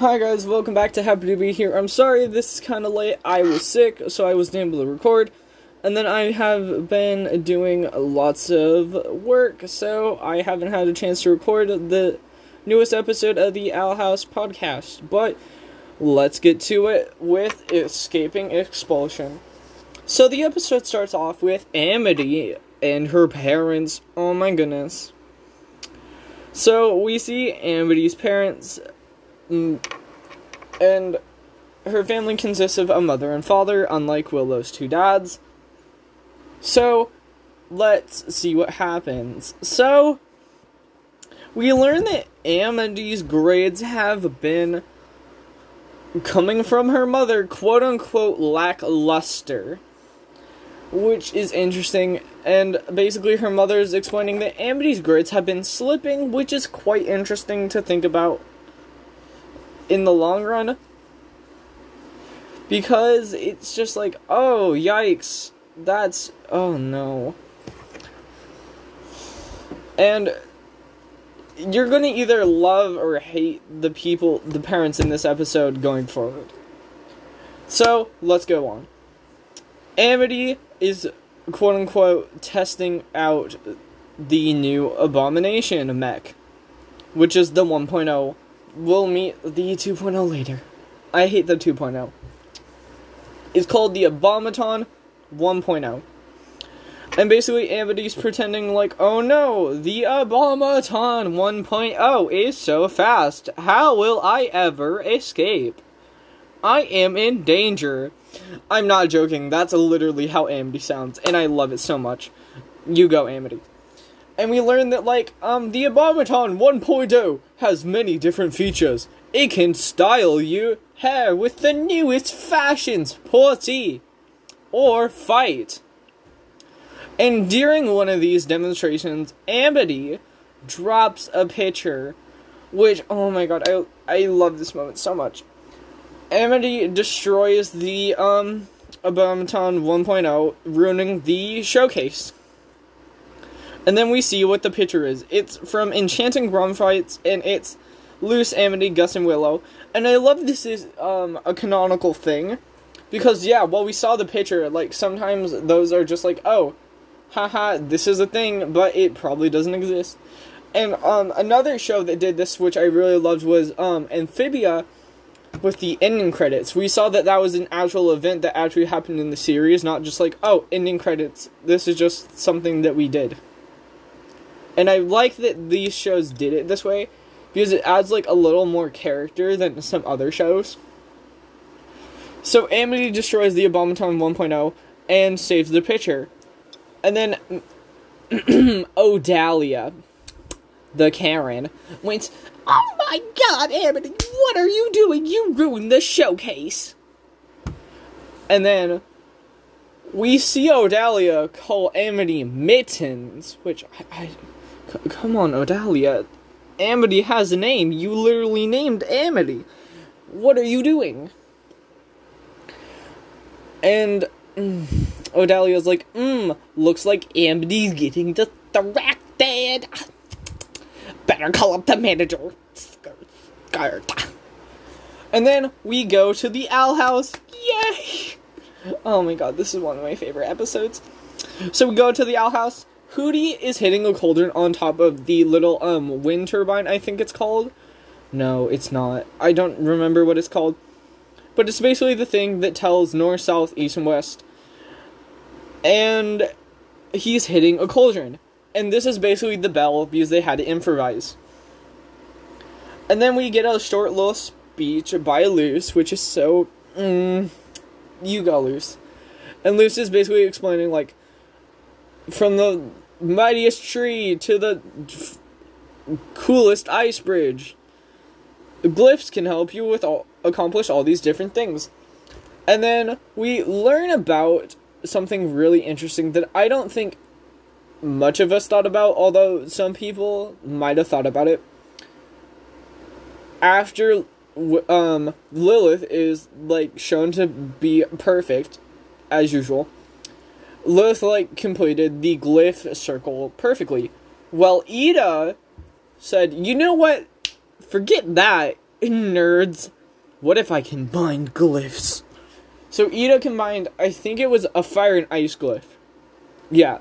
Hi guys, welcome back to Happy to Be Here. I'm sorry this is kind of late. I was sick, so I wasn't able to record. And then I have been doing lots of work, so I haven't had a chance to record the newest episode of the Owl House podcast. But let's get to it with escaping expulsion. So the episode starts off with Amity and her parents. Oh my goodness. So we see Amity's parents Mm. and her family consists of a mother and father, unlike Willow's two dads. So, let's see what happens. So, we learn that Amity's grades have been coming from her mother, quote unquote, lackluster. Which is interesting, and basically, her mother is explaining that Amity's grades have been slipping, which is quite interesting to think about in the long run. Because it's just like, oh, yikes, that's, oh no. And you're gonna either love or hate the people, the parents in this episode going forward. So, let's go on. Amity is quote unquote testing out the new Abomination mech, which is the 1.0. We'll meet the 2.0 later. I hate the 2.0. It's called the Abomaton 1.0. And basically, Amity's pretending like, oh no, the Abomaton 1.0 is so fast. How will I ever escape? I am in danger. I'm not joking, that's literally how Amity sounds, and I love it so much. You go, Amity. And we learn that, like, um, the Abomaton 1.0 has many different features. It can style your hair with the newest fashions, porty, or fight. And during one of these demonstrations, Amity drops a picture, which, oh my god, I, I love this moment so much. Amity destroys the um Abomaton 1.0, ruining the showcase. And then we see what the picture is. It's from Enchanting Grom Frights, and it's Luz, Amity, Gus, and Willow. And I love this is um a canonical thing. Because yeah, while we saw the picture, like sometimes those are just like, oh, haha, this is a thing, but it probably doesn't exist. And um another show that did this, which I really loved, was um Amphibia with the ending credits. We saw that that was an actual event that actually happened in the series, not just like, oh, ending credits. This is just something that we did. And I like that these shows did it this way because it adds like a little more character than some other shows. So Amity destroys the Abomaton 1.0 and saves the pitcher. And then Odalia, the Karen, went, Oh my god, Amity, what are you doing? You ruined the showcase. And then we see Odalia call Amity Mittens, which I, I c- come on, Odalia. Amity has a name. You literally named Amity. What are you doing? And mm, Odalia's like, mm, looks like Amity's getting distracted. Better call up the manager. And then we go to the owl house. Yay! Oh my god, this is one of my favorite episodes. So we go to the owl house. Hooty is hitting a cauldron on top of the little um wind turbine, I think it's called. No, it's not. I don't remember what it's called. But it's basically the thing that tells north, south, east, and west. And he's hitting a cauldron. And this is basically the bell because they had to improvise. And then we get a short little speech by Luz, which is so. Mm, you go, Luz. And Luz is basically explaining, like, from the mightiest tree to the f- coolest ice bridge. Glyphs can help you with all, accomplish all these different things. And then we learn about something really interesting that I don't think much of us thought about, although some people might have thought about it. After um, Lilith is like shown to be perfect, as usual. Lilith like completed the glyph circle perfectly. Well, Eda said, "You know what? Forget that. nerds. What if I combine glyphs? So Eda combined, I think it was a fire and ice glyph. Yeah.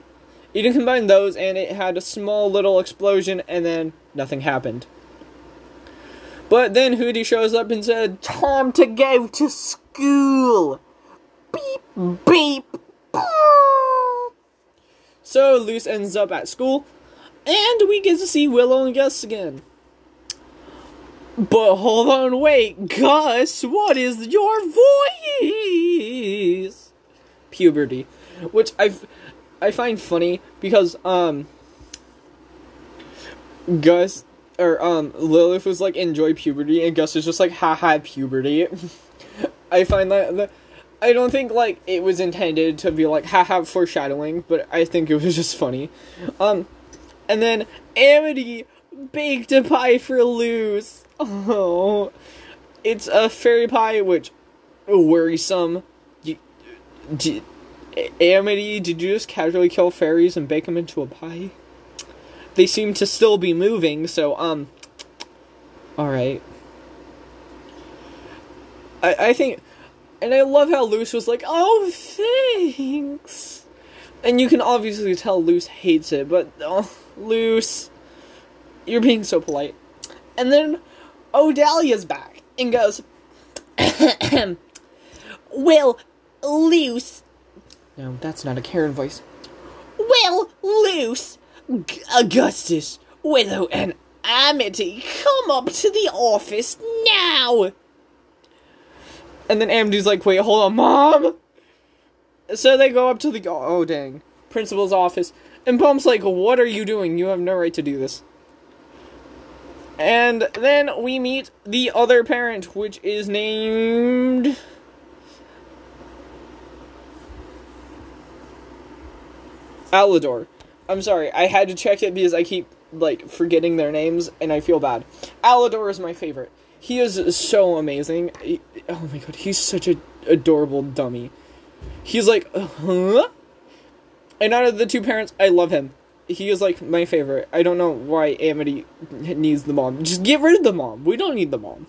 Eda combined those and it had a small little explosion and then nothing happened. But then Hooty shows up and said, Time to go to school! Beep, beep, So Luz ends up at school and we get to see Willow and Gus again. But hold on, wait, Gus, what is your voice? Puberty, which I I find funny because um Gus or um Lilith was like enjoy puberty and Gus is just like haha puberty. I find that the I don't think like it was intended to be like haha foreshadowing, but I think it was just funny. Um and then Amity baked a pie for Luz. Oh, it's a fairy pie, which worrisome. You, did, Amity, did you just casually kill fairies and bake them into a pie? They seem to still be moving, so um. All right. I I think, and I love how Luz was like, "Oh, thanks," and you can obviously tell Luz hates it, but oh, Luz, you're being so polite. And then Odalia's back and goes, Well, Luz. No, that's not a Karen voice. Well, Luz, G- Augustus, Willow, and Amity, come up to the office now. And then Amity's like, wait, hold on, Mom. So they go up to the oh dang principal's office, and Bump's like, "What are you doing? You have no right to do this." And then we meet the other parent, which is named. Alador. I'm sorry, I had to check it because I keep, like, forgetting their names, and I feel bad. Alador is my favorite. He is so amazing. He, oh my god, he's such a adorable dummy. He's like, huh? And out of the two parents, I love him he is like my favorite. I don't know why Amity needs the mom. Just get rid of the mom. We don't need the mom.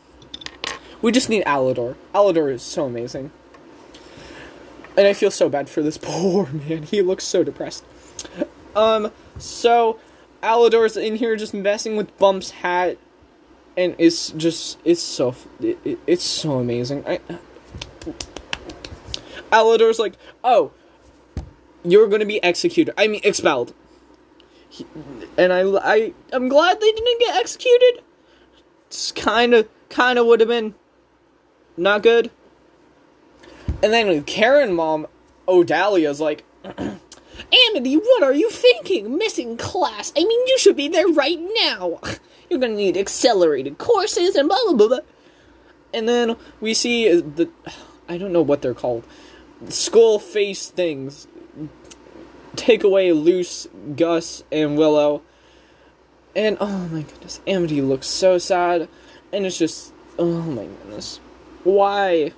We just need Alador. Alador is so amazing. And I feel so bad for this poor man. He looks so depressed. Um, so Alador's in here just messing with Bump's hat and it's just it's so it, it, it's so amazing. I Alador's like, "Oh, you're to be executed. I mean expelled." He, and I, I, I'm glad they didn't get executed. It's kind of, kind of would have been not good. And then Karen mom, Odalia's like, Amity, what are you thinking? Missing class? I mean, you should be there right now. You're gonna need accelerated courses and blah blah blah. blah. And then we see the, I don't know what they're called, skull face things take away Luz, Gus, and Willow. And oh my goodness, Amity looks so sad. And it's just, oh my goodness. Why?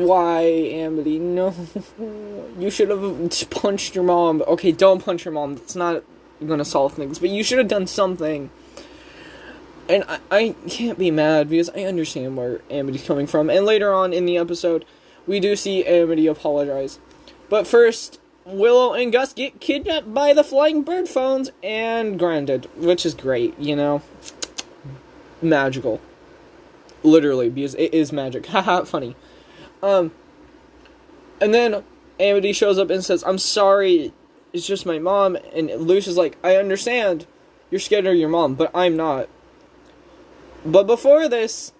Why, Amity? No. you should have punched your mom. Okay, don't punch your mom. That's not gonna solve things. But you should have done something. And I, I can't be mad because I understand where Amity's coming from. And later on in the episode, we do see Amity apologize. But first, Willow and Gus get kidnapped by the flying bird phones and grounded, which is great, you know? Magical. Literally, because it is magic. Haha, funny. Um, and then Amity shows up and says, I'm sorry, it's just my mom. And Luz is like, I understand. You're scared of your mom, but I'm not. But before this,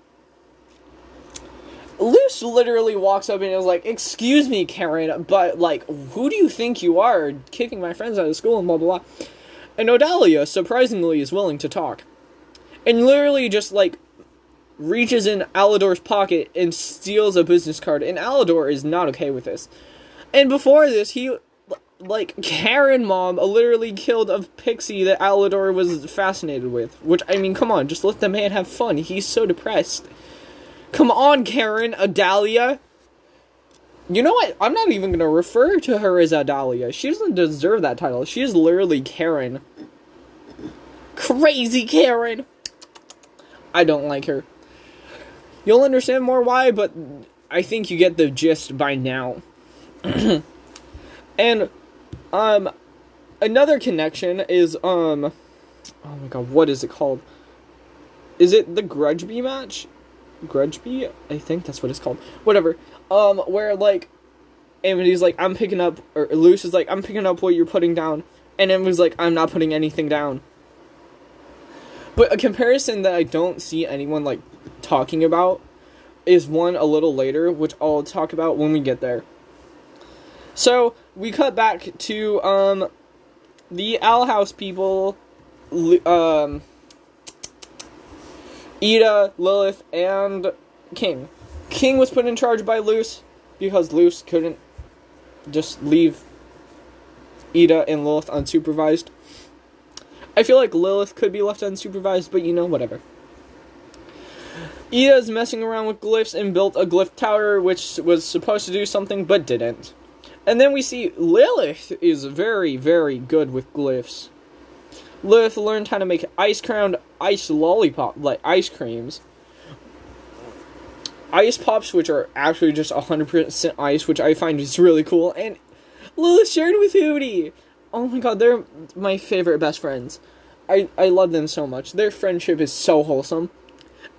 Luz literally walks up and is like, "Excuse me, Karen, but like, who do you think you are, kicking my friends out of school and blah blah blah." And Odalia surprisingly is willing to talk, and literally just like reaches in Alador's pocket and steals a business card, and Alador is not okay with this. And before this, he like Karen mom literally killed a pixie that Alador was fascinated with. Which I mean, come on, just let the man have fun. He's so depressed. Come on, Karen, Odalia. You know what? I'm not even gonna refer to her as Odalia. She doesn't deserve that title. She is literally Karen. Crazy Karen. I don't like her. You'll understand more why, but I think you get the gist by now. and um another connection is um oh my god, what is it called? Is it the Grudgby match? Grudgby? I think that's what it's called. Whatever. Um where like Amity's like, I'm picking up or Luz is like, I'm picking up what you're putting down. And Amity's like, I'm not putting anything down. But a comparison that I don't see anyone like talking about is one a little later, which I'll talk about when we get there. So we cut back to um the Owl House people, um Eda, Lilith, and King. King was put in charge by Luz because Luz couldn't just leave Eda and Lilith unsupervised. I feel like Lilith could be left unsupervised, but you know, whatever. Eda is messing around with glyphs and built a glyph tower, which was supposed to do something but didn't. And then we see Lilith is very, very good with glyphs. Lilith learned how to make ice crowned ice lollipop, like ice creams. Ice pops, which are actually just 100% ice, which I find is really cool. And Lilith shared with Hooty. Oh my god, they're my favorite best friends. I, I love them so much. Their friendship is so wholesome.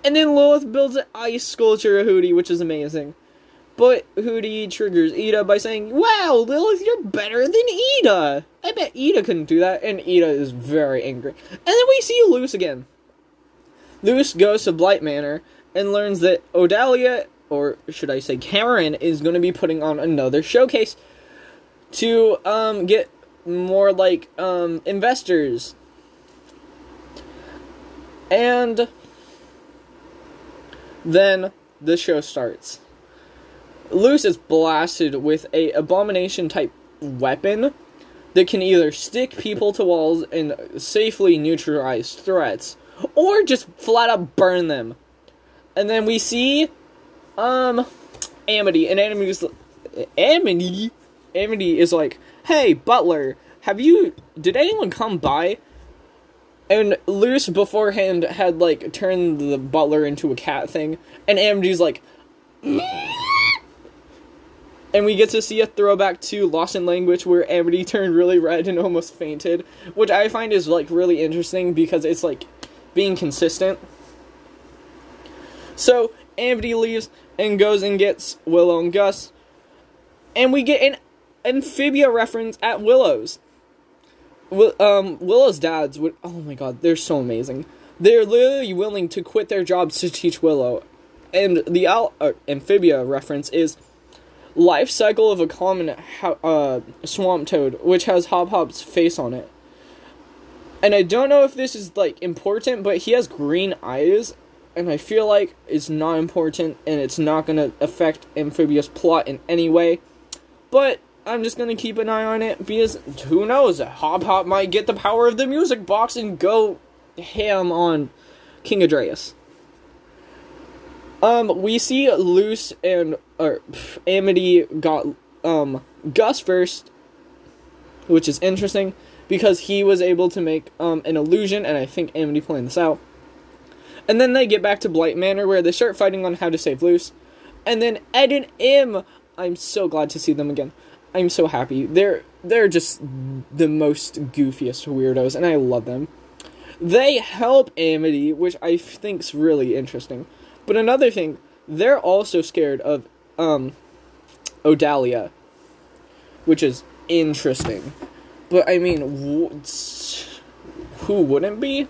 And then Lilith builds an ice sculpture of Hooty, which is amazing. But Hooty triggers Eda by saying, Wow, Lilith, you're better than Eda! I bet Eda couldn't do that, and Eda is very angry. And then we see Luz again. Luz goes to Blight Manor and learns that Odalia, or should I say Cameron, is going to be putting on another showcase to um, get more like um, investors. And then the show starts. Luz is blasted with a abomination type weapon that can either stick people to walls and safely neutralize threats, or just flat out burn them. And then we see, um, Amity, and Amity's Amity, Amity is like, "Hey, Butler, have you? Did anyone come by?" And Luz beforehand had like turned the butler into a cat thing, and Amity's like, and we get to see a throwback to Lost in Language where Amity turned really red and almost fainted, which I find is like really interesting because it's like being consistent. So Amity leaves and goes and gets Willow and Gus, and we get an amphibia reference at Willow's. Um, Willow's dads would. Oh my god, they're so amazing. They're literally willing to quit their jobs to teach Willow, and the al- uh, amphibia reference is life cycle of a common uh, swamp toad, which has Hop Pop's face on it. And I don't know if this is like important, but he has green eyes, and I feel like it's not important, and it's not gonna affect Amphibia's plot in any way. But I'm just gonna keep an eye on it because who knows? Hop Pop might get the power of the music box and go ham on King Andrias. Um, we see Luz and or Amity got um Gus first, which is interesting because he was able to make um an illusion, and I think Amity planned this out. And then they get back to Blight Manor where they start fighting on how to save Luz, and then Ed and Em. I'm so glad to see them again. I'm so happy. They're they're just the most goofiest weirdos, and I love them. They help Amity, which I think's really interesting. But another thing, they're also scared of um Odalia, which is interesting. But I mean, who wouldn't be?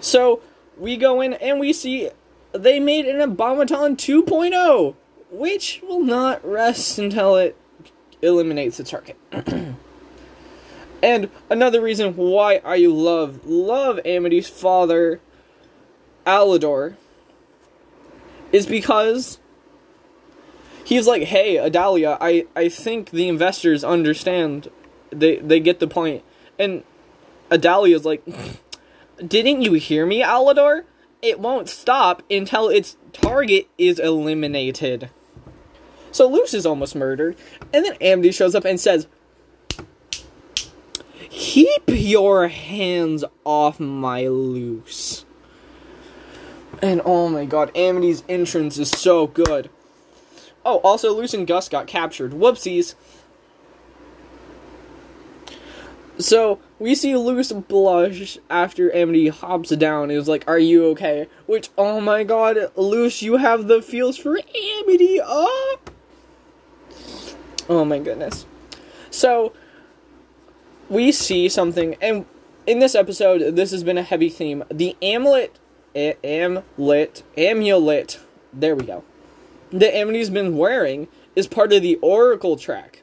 So we go in and we see they made an Abomaton 2.0, which will not rest until it eliminates the target. and another reason why I love love Amity's father, Alador, is because he's like, "Hey, Odalia, I I think the investors understand. They they get the point." And Odalia's like, "Didn't you hear me, Alador? It won't stop until its target is eliminated." So Luz is almost murdered, and then Amity shows up and says, "Keep your hands off my Luz." And oh my god, Amity's entrance is so good. Oh, also, Luz and Gus got captured. Whoopsies. So, we see Luz blush after Amity hops down is like, Are you okay? Which, oh my god, Luz, you have the feels for Amity. Oh! Oh my goodness. So, we see something, and in this episode, this has been a heavy theme. The amulet, a- amulet, amulet, there we go. That Amity's been wearing is part of the Oracle track.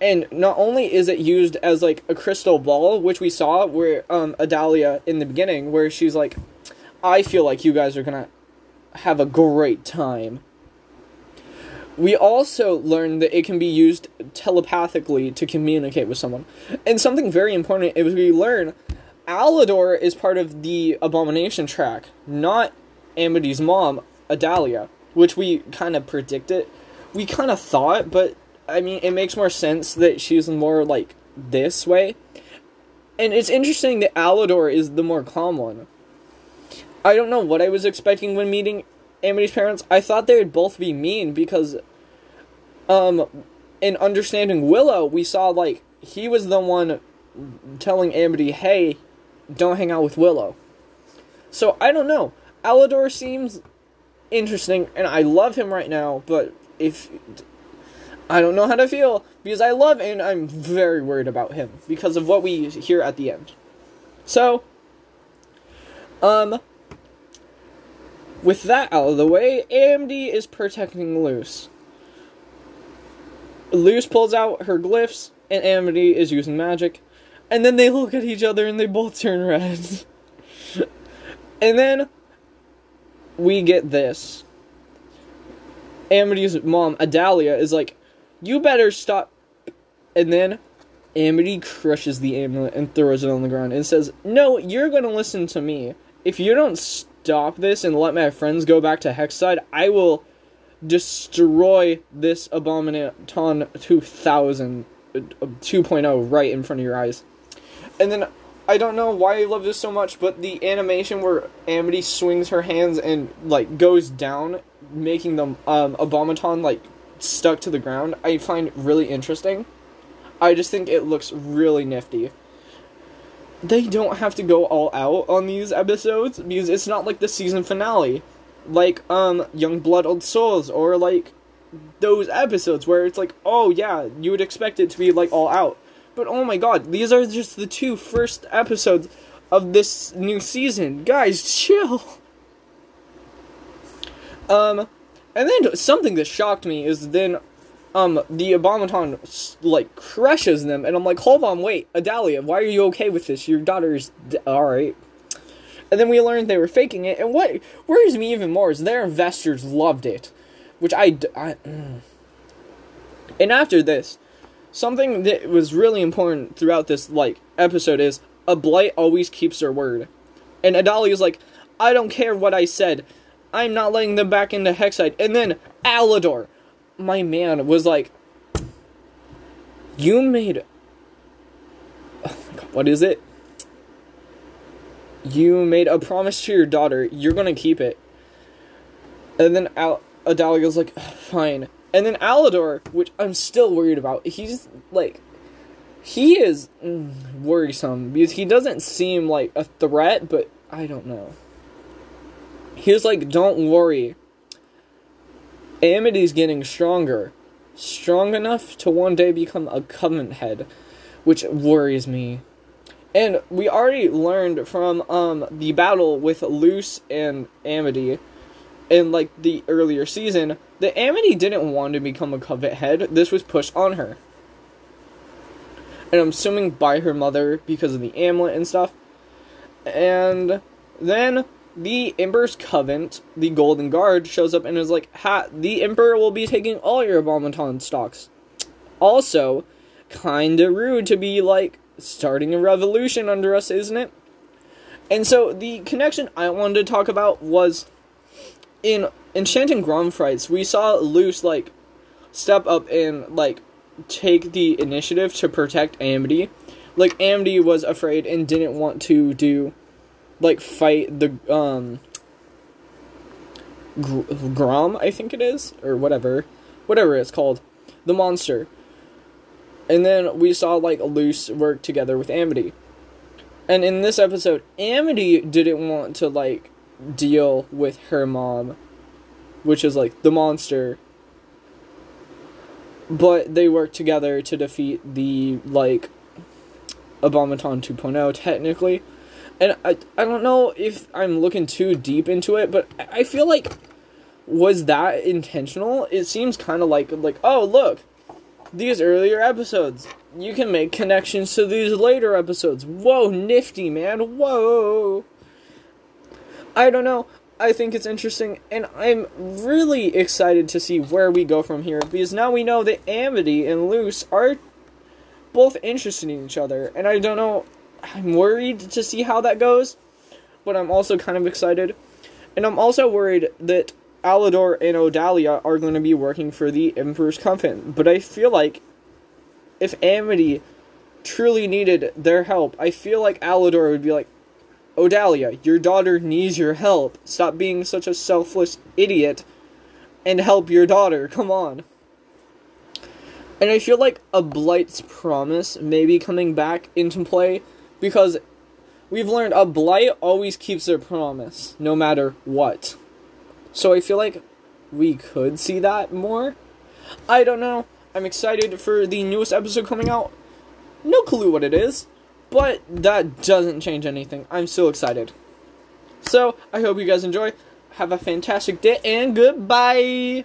And not only is it used as like a crystal ball, which we saw where um Odalia in the beginning, where she's like, I feel like you guys are gonna have a great time. We also learned that it can be used telepathically to communicate with someone. And something very important is we learn Alador is part of the Abomination track, not Amity's mom, Odalia, which we kind of predicted. We kind of thought, but I mean, it makes more sense that she's more like this way. And it's interesting that Alador is the more calm one. I don't know what I was expecting when meeting Amity's parents. I thought they would both be mean because, um, in understanding Willow, we saw like he was the one telling Amity, "Hey, don't hang out with Willow." So I don't know. Alador seems interesting, and I love him right now. But if I don't know how to feel because I love and I'm very worried about him because of what we hear at the end. So, um, with that out of the way, Amity is protecting Luz. Luz pulls out her glyphs, and Amity is using magic. And then they look at each other and they both turn red. and then we get this. Amity's mom, Odalia, is like, You better stop. And then Amity crushes the amulet and throws it on the ground and says, No, you're gonna listen to me. If you don't stop this and let my friends go back to Hexside, I will destroy this Abomaton 2000 uh, 2.0 right in front of your eyes. And then I don't know why I love this so much, but the animation where Amity swings her hands and like goes down, making them um like stuck to the ground, I find really interesting. I just think it looks really nifty. They don't have to go all out on these episodes because it's not like the season finale, like um Young Blood Old Souls or like those episodes where it's like, oh yeah, you would expect it to be like all out. But oh my god, these are just the two first episodes of this new season. Guys, chill. Um, and then something that shocked me is then, um, the Abomaton like crushes them, and I'm like, hold on, wait, Odalia, why are you okay with this? Your daughter's d- all right. And then we learned they were faking it, and what worries me even more is their investors loved it, which I, I mm. and after this, something that was really important throughout this like episode is a blight always keeps her word. And Odalia's like, I don't care what I said. I'm not letting them back into Hexside. And then Alador, my man, was like, You made. Oh god, what is it? You made a promise to your daughter. You're gonna keep it. And then Al- Odalia's like, Fine. And then Alador, which I'm still worried about, he's like, he is mm, worrisome because he doesn't seem like a threat, but I don't know. He was like, don't worry. Amity's getting stronger. Strong enough to one day become a covenant head, which worries me. And we already learned from um the battle with Luz and Amity in like the earlier season that Amity didn't want to become a coven head. This was pushed on her. And I'm assuming by her mother because of the amulet and stuff. And then the Emperor's Covenant, the Golden Guard, shows up and is like, ha, the Emperor will be taking all your Abomaton stocks. Also, kinda rude to be like starting a revolution under us, isn't it? And so the connection I wanted to talk about was in Enchanting Grom Frights, we saw Luz like step up and like take the initiative to protect Amity. Like Amity was afraid and didn't want to do like fight the um Gr- Grom, I think it is, or whatever, whatever it's called, the monster. And then we saw like Luz work together with Amity. And in this episode, Amity didn't want to like deal with her mom, which is like the monster. But they worked together to defeat the like Abomaton 2.0 technically. And I I don't know if I'm looking too deep into it, but I feel like was that intentional? It seems kind of like like oh look, these earlier episodes. You can make connections to these later episodes. Whoa, nifty man. Whoa. I don't know. I think it's interesting, and I'm really excited to see where we go from here because now we know that Amity and Luz are both interested in each other, and I don't know. I'm worried to see how that goes, but I'm also kind of excited, and I'm also worried that Alador and Odalia are going to be working for the Emperor's Coven, but I feel like if Amity truly needed their help, I feel like Alador would be like, Odalia, your daughter needs your help. Stop being such a selfless idiot and help your daughter. Come on. And I feel like a Blight's promise may be coming back into play because we've learned a Blight always keeps their promise, no matter what. So I feel like we could see that more. I don't know. I'm excited for the newest episode coming out. No clue what it is, but that doesn't change anything. I'm still excited. So, I hope you guys enjoy. Have a fantastic day and goodbye.